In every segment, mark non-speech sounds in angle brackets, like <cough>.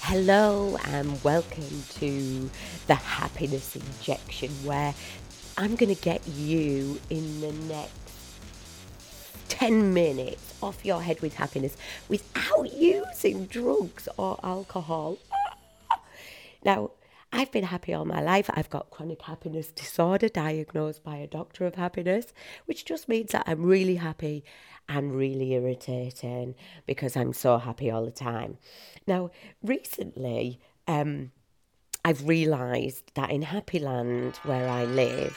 Hello and welcome to the happiness injection where I'm going to get you in the next 10 minutes off your head with happiness without using drugs or alcohol. <laughs> Now, I've been happy all my life. I've got chronic happiness disorder diagnosed by a doctor of happiness, which just means that I'm really happy and really irritating because I'm so happy all the time. Now, recently, um, I've realised that in Happy Land, where I live,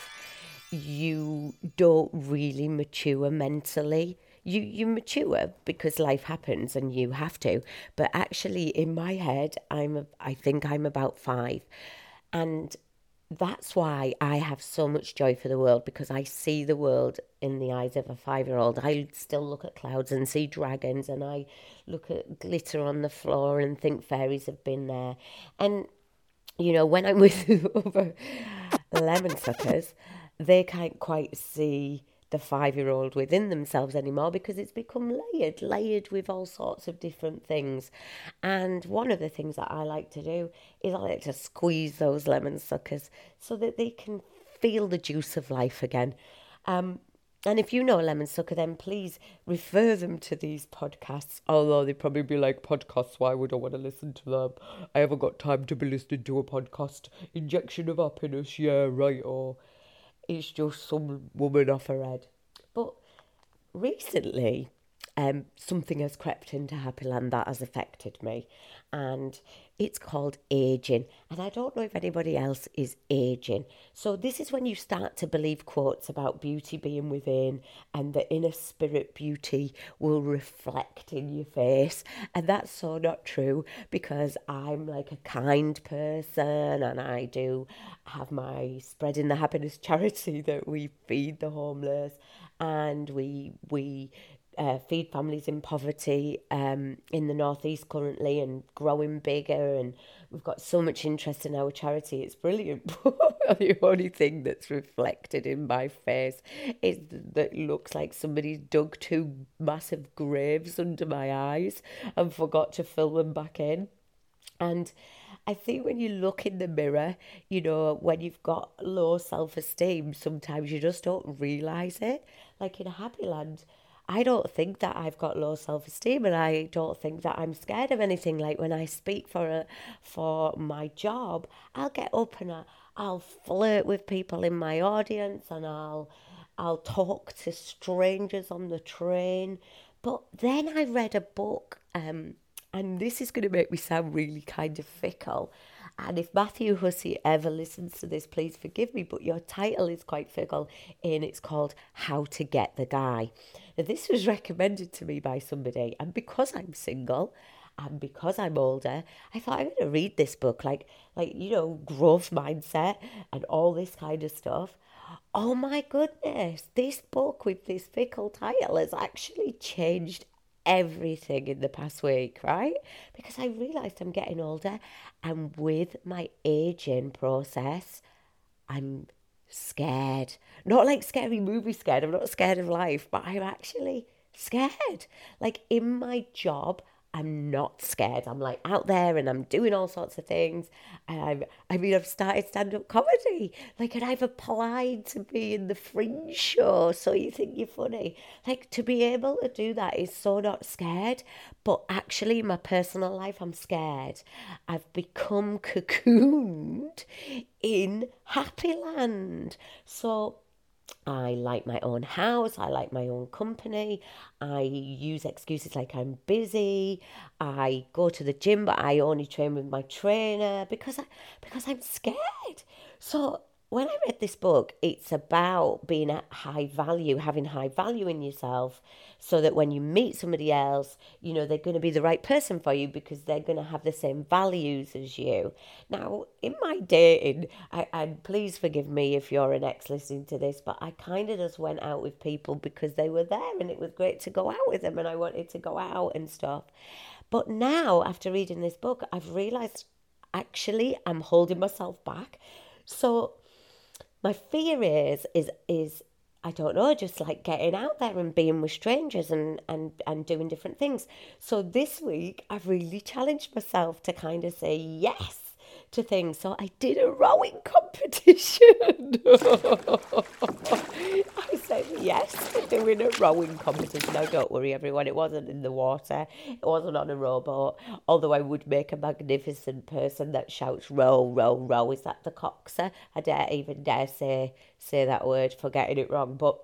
you don't really mature mentally you you mature because life happens and you have to but actually in my head i'm i think i'm about 5 and that's why I have so much joy for the world because I see the world in the eyes of a five year old. I still look at clouds and see dragons, and I look at glitter on the floor and think fairies have been there. And, you know, when I'm <laughs> with other lemon suckers, they can't quite see the five year old within themselves anymore because it's become layered, layered with all sorts of different things. And one of the things that I like to do is I like to squeeze those lemon suckers so that they can feel the juice of life again. Um, and if you know a lemon sucker, then please refer them to these podcasts. Although they'd probably be like, podcasts, why would I want to listen to them? I haven't got time to be listening to a podcast. Injection of happiness, yeah, right, or it's just some woman off her head. But recently, um, something has crept into Happy Land that has affected me, and it's called aging. And I don't know if anybody else is aging. So, this is when you start to believe quotes about beauty being within and the inner spirit beauty will reflect in your face. And that's so not true because I'm like a kind person and I do have my Spreading the Happiness charity <laughs> that we feed the homeless and we we uh, feed families in poverty um, in the northeast currently and growing bigger. And we've got so much interest in our charity. It's brilliant. <laughs> The only thing that's reflected in my face is that it looks like somebody's dug two massive graves under my eyes and forgot to fill them back in. And I think when you look in the mirror, you know, when you've got low self esteem, sometimes you just don't realise it. Like in Happy Land, I don't think that I've got low self esteem and I don't think that I'm scared of anything. Like when I speak for a, for my job, I'll get up and I'll flirt with people in my audience and I'll I'll talk to strangers on the train. But then I read a book um, and this is going to make me sound really kind of fickle. And if Matthew Hussey ever listens to this, please forgive me, but your title is quite fickle and it's called How to Get the Guy. Now, this was recommended to me by somebody, and because I'm single, and because I'm older, I thought I'm going to read this book, like, like you know, growth mindset and all this kind of stuff. Oh my goodness, this book with this fickle title has actually changed everything in the past week, right? Because I realised I'm getting older and with my aging process, I'm scared. Not like scary movie scared, I'm not scared of life, but I'm actually scared. Like in my job, I'm not scared. I'm like out there and I'm doing all sorts of things. Um, I mean, I've started stand up comedy. Like, and I've applied to be in the fringe show. So you think you're funny. Like, to be able to do that is so not scared. But actually, in my personal life, I'm scared. I've become <laughs> cocooned in Happy Land. So, I like my own house. I like my own company. I use excuses like I'm busy. I go to the gym, but I only train with my trainer because I because I'm scared. So when I read this book, it's about being at high value, having high value in yourself, so that when you meet somebody else, you know, they're going to be the right person for you because they're going to have the same values as you. Now, in my dating, I, and please forgive me if you're an ex listening to this, but I kind of just went out with people because they were there and it was great to go out with them and I wanted to go out and stuff. But now, after reading this book, I've realized actually I'm holding myself back. So, my fear is is is I don't know, just like getting out there and being with strangers and, and, and doing different things. So this week, I've really challenged myself to kind of say yes to things. So I did a rowing competition. <laughs> I said yes to doing a rowing competition. Now, don't worry, everyone, it wasn't in the water, it wasn't on a rowboat. Although I would make a magnificent person that shouts row, row, row. Is that the coxer? I dare even dare say say that word for getting it wrong, but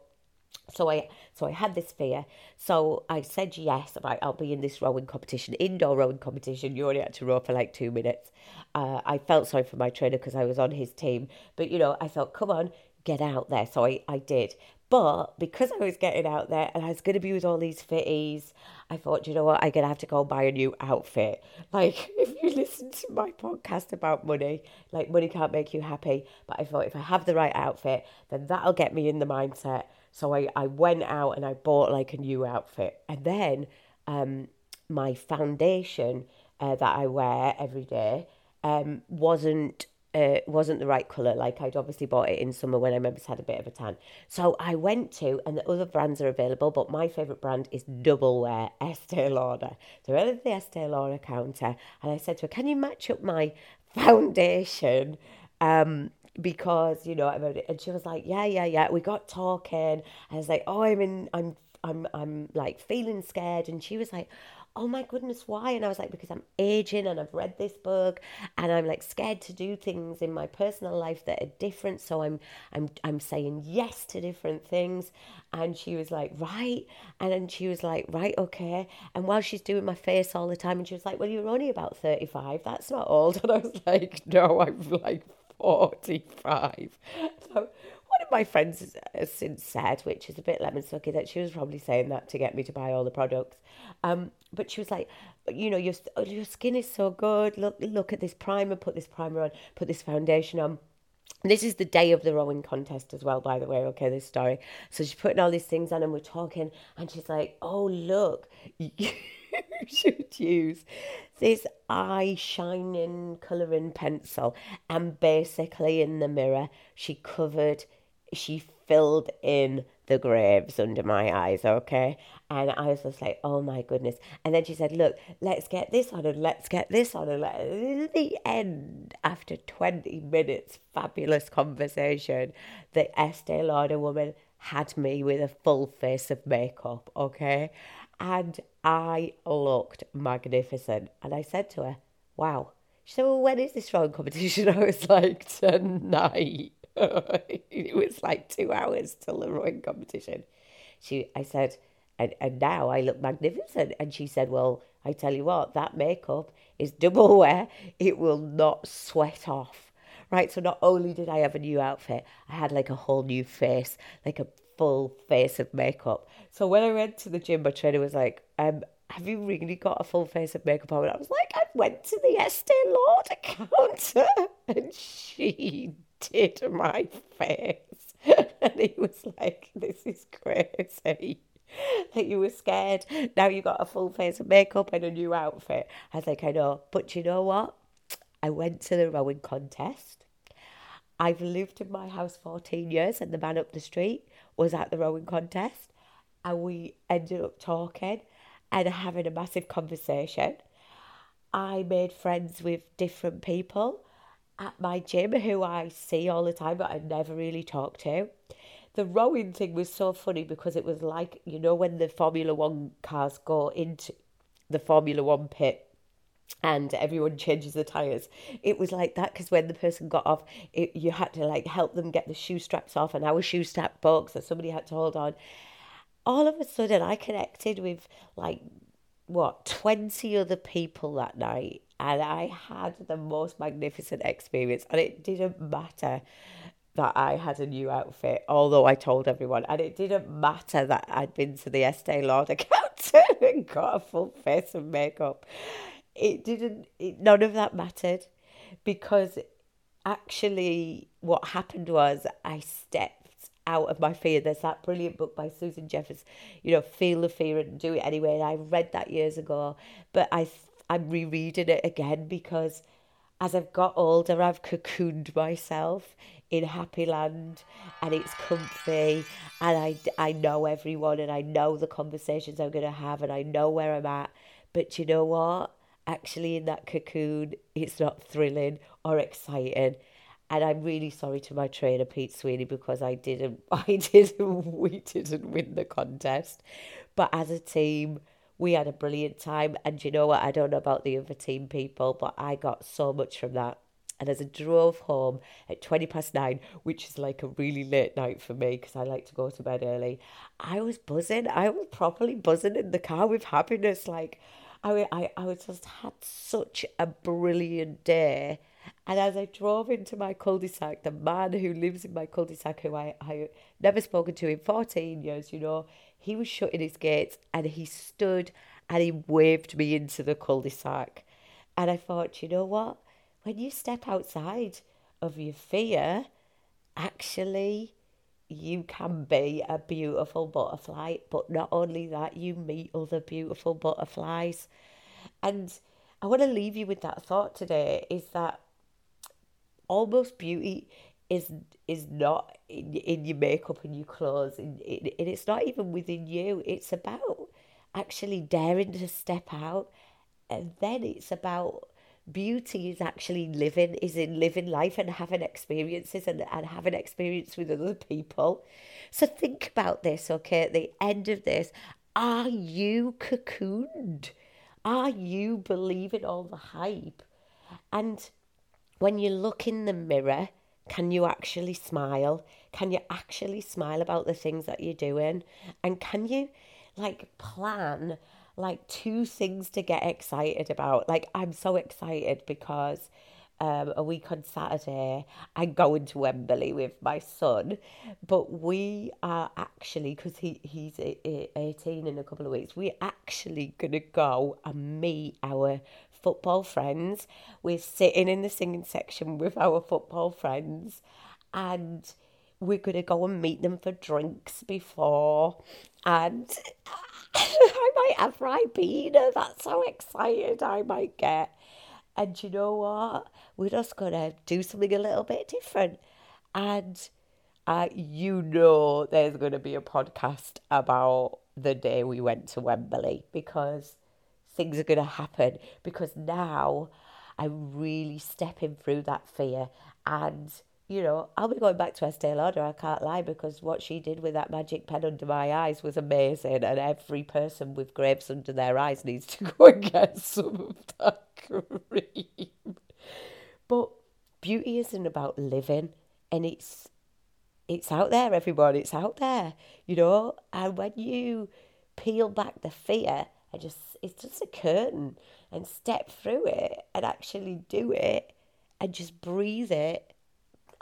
so I so I had this fear. So I said yes, right, I'll be in this rowing competition, indoor rowing competition. You only had to row for like two minutes. Uh, I felt sorry for my trainer because I was on his team. But you know, I thought, come on, get out there. So I, I did. But because I was getting out there and I was going to be with all these fitties, I thought, you know what, I'm going to have to go buy a new outfit. <laughs> Like, if you listen to my podcast about money, like, money can't make you happy. But I thought if I have the right outfit, then that'll get me in the mindset so I, I went out and I bought like a new outfit. And then um, my foundation uh, that I wear every day um, wasn't uh, wasn't the right colour. Like I'd obviously bought it in summer when I maybe had a bit of a tan. So I went to, and the other brands are available, but my favourite brand is Double Wear <laughs> Estee Lauder. So I went to the Estee Lauder counter and I said to her, Can you match up my foundation? Um, because you know and she was like yeah yeah yeah. We got talking and i was like oh i'm in i'm i'm i'm like feeling scared. And she was like oh my goodness why? And i was like because i'm aging and i've read this book and i'm like scared to do things in my personal life that are different. So i'm i'm i'm saying yes to different things. And she was like right. And then she was like right okay. And while she's doing my face all the time and she was like well you're only about 35 that's not old. <laughs> And i was like no i'm like 45. <laughs> So one of my friends has since said, which is a bit lemon sucky, that she was probably saying that to get me to buy all the products. Um, but she was like, you know, your your skin is so good. Look, look at this primer. Put this primer on. Put this foundation on. This is the day of the rowing contest as well, by the way. Okay, this story. So she's putting all these things on, and we're talking, and she's like, "Oh, look, <laughs> <laughs> should use. This eye shining colouring pencil. And basically in the mirror she covered she filled in the graves under my eyes okay? And i was just like oh my goodness. And then she said look let's get this on and let's get this on and at the end after 20 minutes fabulous conversation the estee lauder woman had me with a full face of makeup okay? And I looked magnificent. And I said to her, Wow. She said, Well, when is this rowing competition? <laughs> I was like, Tonight. <laughs> it was like two hours till the rowing competition. She, I said, and, and now I look magnificent. And she said, Well, I tell you what, that makeup is double wear. It will not sweat off. Right. So not only did I have a new outfit, I had like a whole new face, like a full face of makeup. So when I went to the gym, my trainer was like, um, have you really got a full face of makeup on? And I was like, I went to the Estee Lauder counter <laughs> and she did my face. <laughs> And he was like, this is crazy. That you were scared. Now you got a full face of makeup and a new outfit. I was like, I know. But you know what? I went to the rowing contest. I've lived in my house 14 years and the man up the street was at the rowing contest and we ended up talking and having a massive conversation. I made friends with different people at my gym who I see all the time but I never really talk to. The rowing thing was so funny because it was like, you know, when the Formula One cars go into the Formula One pit and everyone changes the tires. It was like that because when the person got off, it, you had to like help them get the shoe straps off, and our shoe strap broke, so somebody had to hold on. All of a sudden, I connected with like what twenty other people that night, and I had the most magnificent experience. And it didn't matter that I had a new outfit, although I told everyone, and it didn't matter that I'd been to the Estee Lauder <laughs> counter and got a full face of makeup it didn't it, none of that mattered because actually what happened was I stepped out of my fear. There's that brilliant book by Susan Jeffers, you know, Feel the Fear and Do It Anyway. And I read that years ago, but I I'm rereading it again because as I've got older, I've cocooned myself in Happy Land and it's comfy and I, I know everyone and I know the conversations I'm going to have and I know where I'm at. But you know what? Actually, in that cocoon, it's not thrilling or exciting. And I'm really sorry to my trainer Pete Sweeney because I didn't, <laughs> I didn't, we didn't win the contest. But as a team, we had a brilliant time. And you know what? I don't know about the other team people, but I got so much from that. And as I drove home at 20 past nine, which is like a really late night for me because I like to go to bed early, I was buzzing. I was properly buzzing in the car with happiness. Like, I, I, I just had such a brilliant day. And as I drove into my cul-de-sac, the man who lives in my cul-de-sac, who I, I never spoken to in 14 years, you know, he was shutting his gates and he stood and he waved me into the cul-de-sac. And I thought, you know what? When you step outside of your fear, actually, you can be a beautiful butterfly. But not only that, you meet other beautiful butterflies. And I want to leave you with that thought today is that almost beauty is is not in, in your makeup and your clothes and, and it's not even within you it's about actually daring to step out and then it's about beauty is actually living is in living life and having experiences and, and having experience with other people so think about this okay at the end of this are you cocooned are you believing all the hype and when you look in the mirror can you actually smile? Can you actually smile about the things that you're doing? And can you like plan like two things to get excited about? Like I'm so excited because um, a week on Saturday, I'm going to Wembley with my son, but we are actually, because he, he's 18 in a couple of weeks, we're actually to go and meet our football friends. We're sitting in the singing section with our football friends and we're to go and meet them for drinks before. And <laughs> I might have Ribena. That's how excited I might get. And you know what? We're just going to do something a little bit different. And uh, you know there's going to be a podcast about the day we went to Wembley because things are going to happen because now I'm really stepping through that fear and you know, I'll be going back to Estee Lauder, I can't lie, because what she did with that magic pen under my eyes was amazing. And every person with grapes under their eyes needs to <laughs> go and get some of that cream. But beauty isn't about living, and it's it's out there, everyone. It's out there, you know. And when you peel back the fear I just it's just a curtain and step through it and actually do it and just breathe it.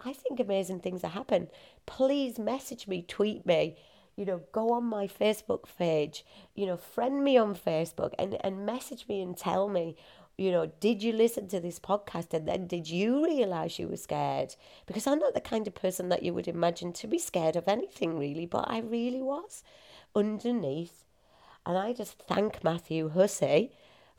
I think amazing things are happen. Please message me, tweet me, you know, go on my Facebook page, you know, friend me on Facebook and, and message me and tell me, you know, did you listen to this podcast and then did you realize you were scared? Because I'm not the kind of person that you would imagine to be scared of anything really, but I really was underneath and I just thank Matthew Hussey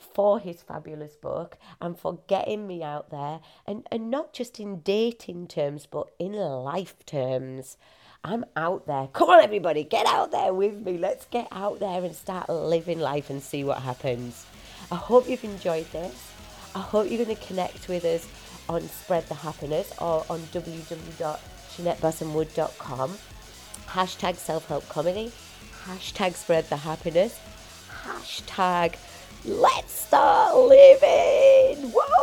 for his fabulous book and for getting me out there and, and not just in dating terms but in life terms. I'm out there. Come on, everybody, get out there with me. Let's get out there and start living life and see what happens. I hope you've enjoyed this. I hope you're going to connect with us on Spread the Happiness or on www.jeanettebassamwood.com. Hashtag self help comedy hashtag spread the happiness, hashtag let's start living. Whoa!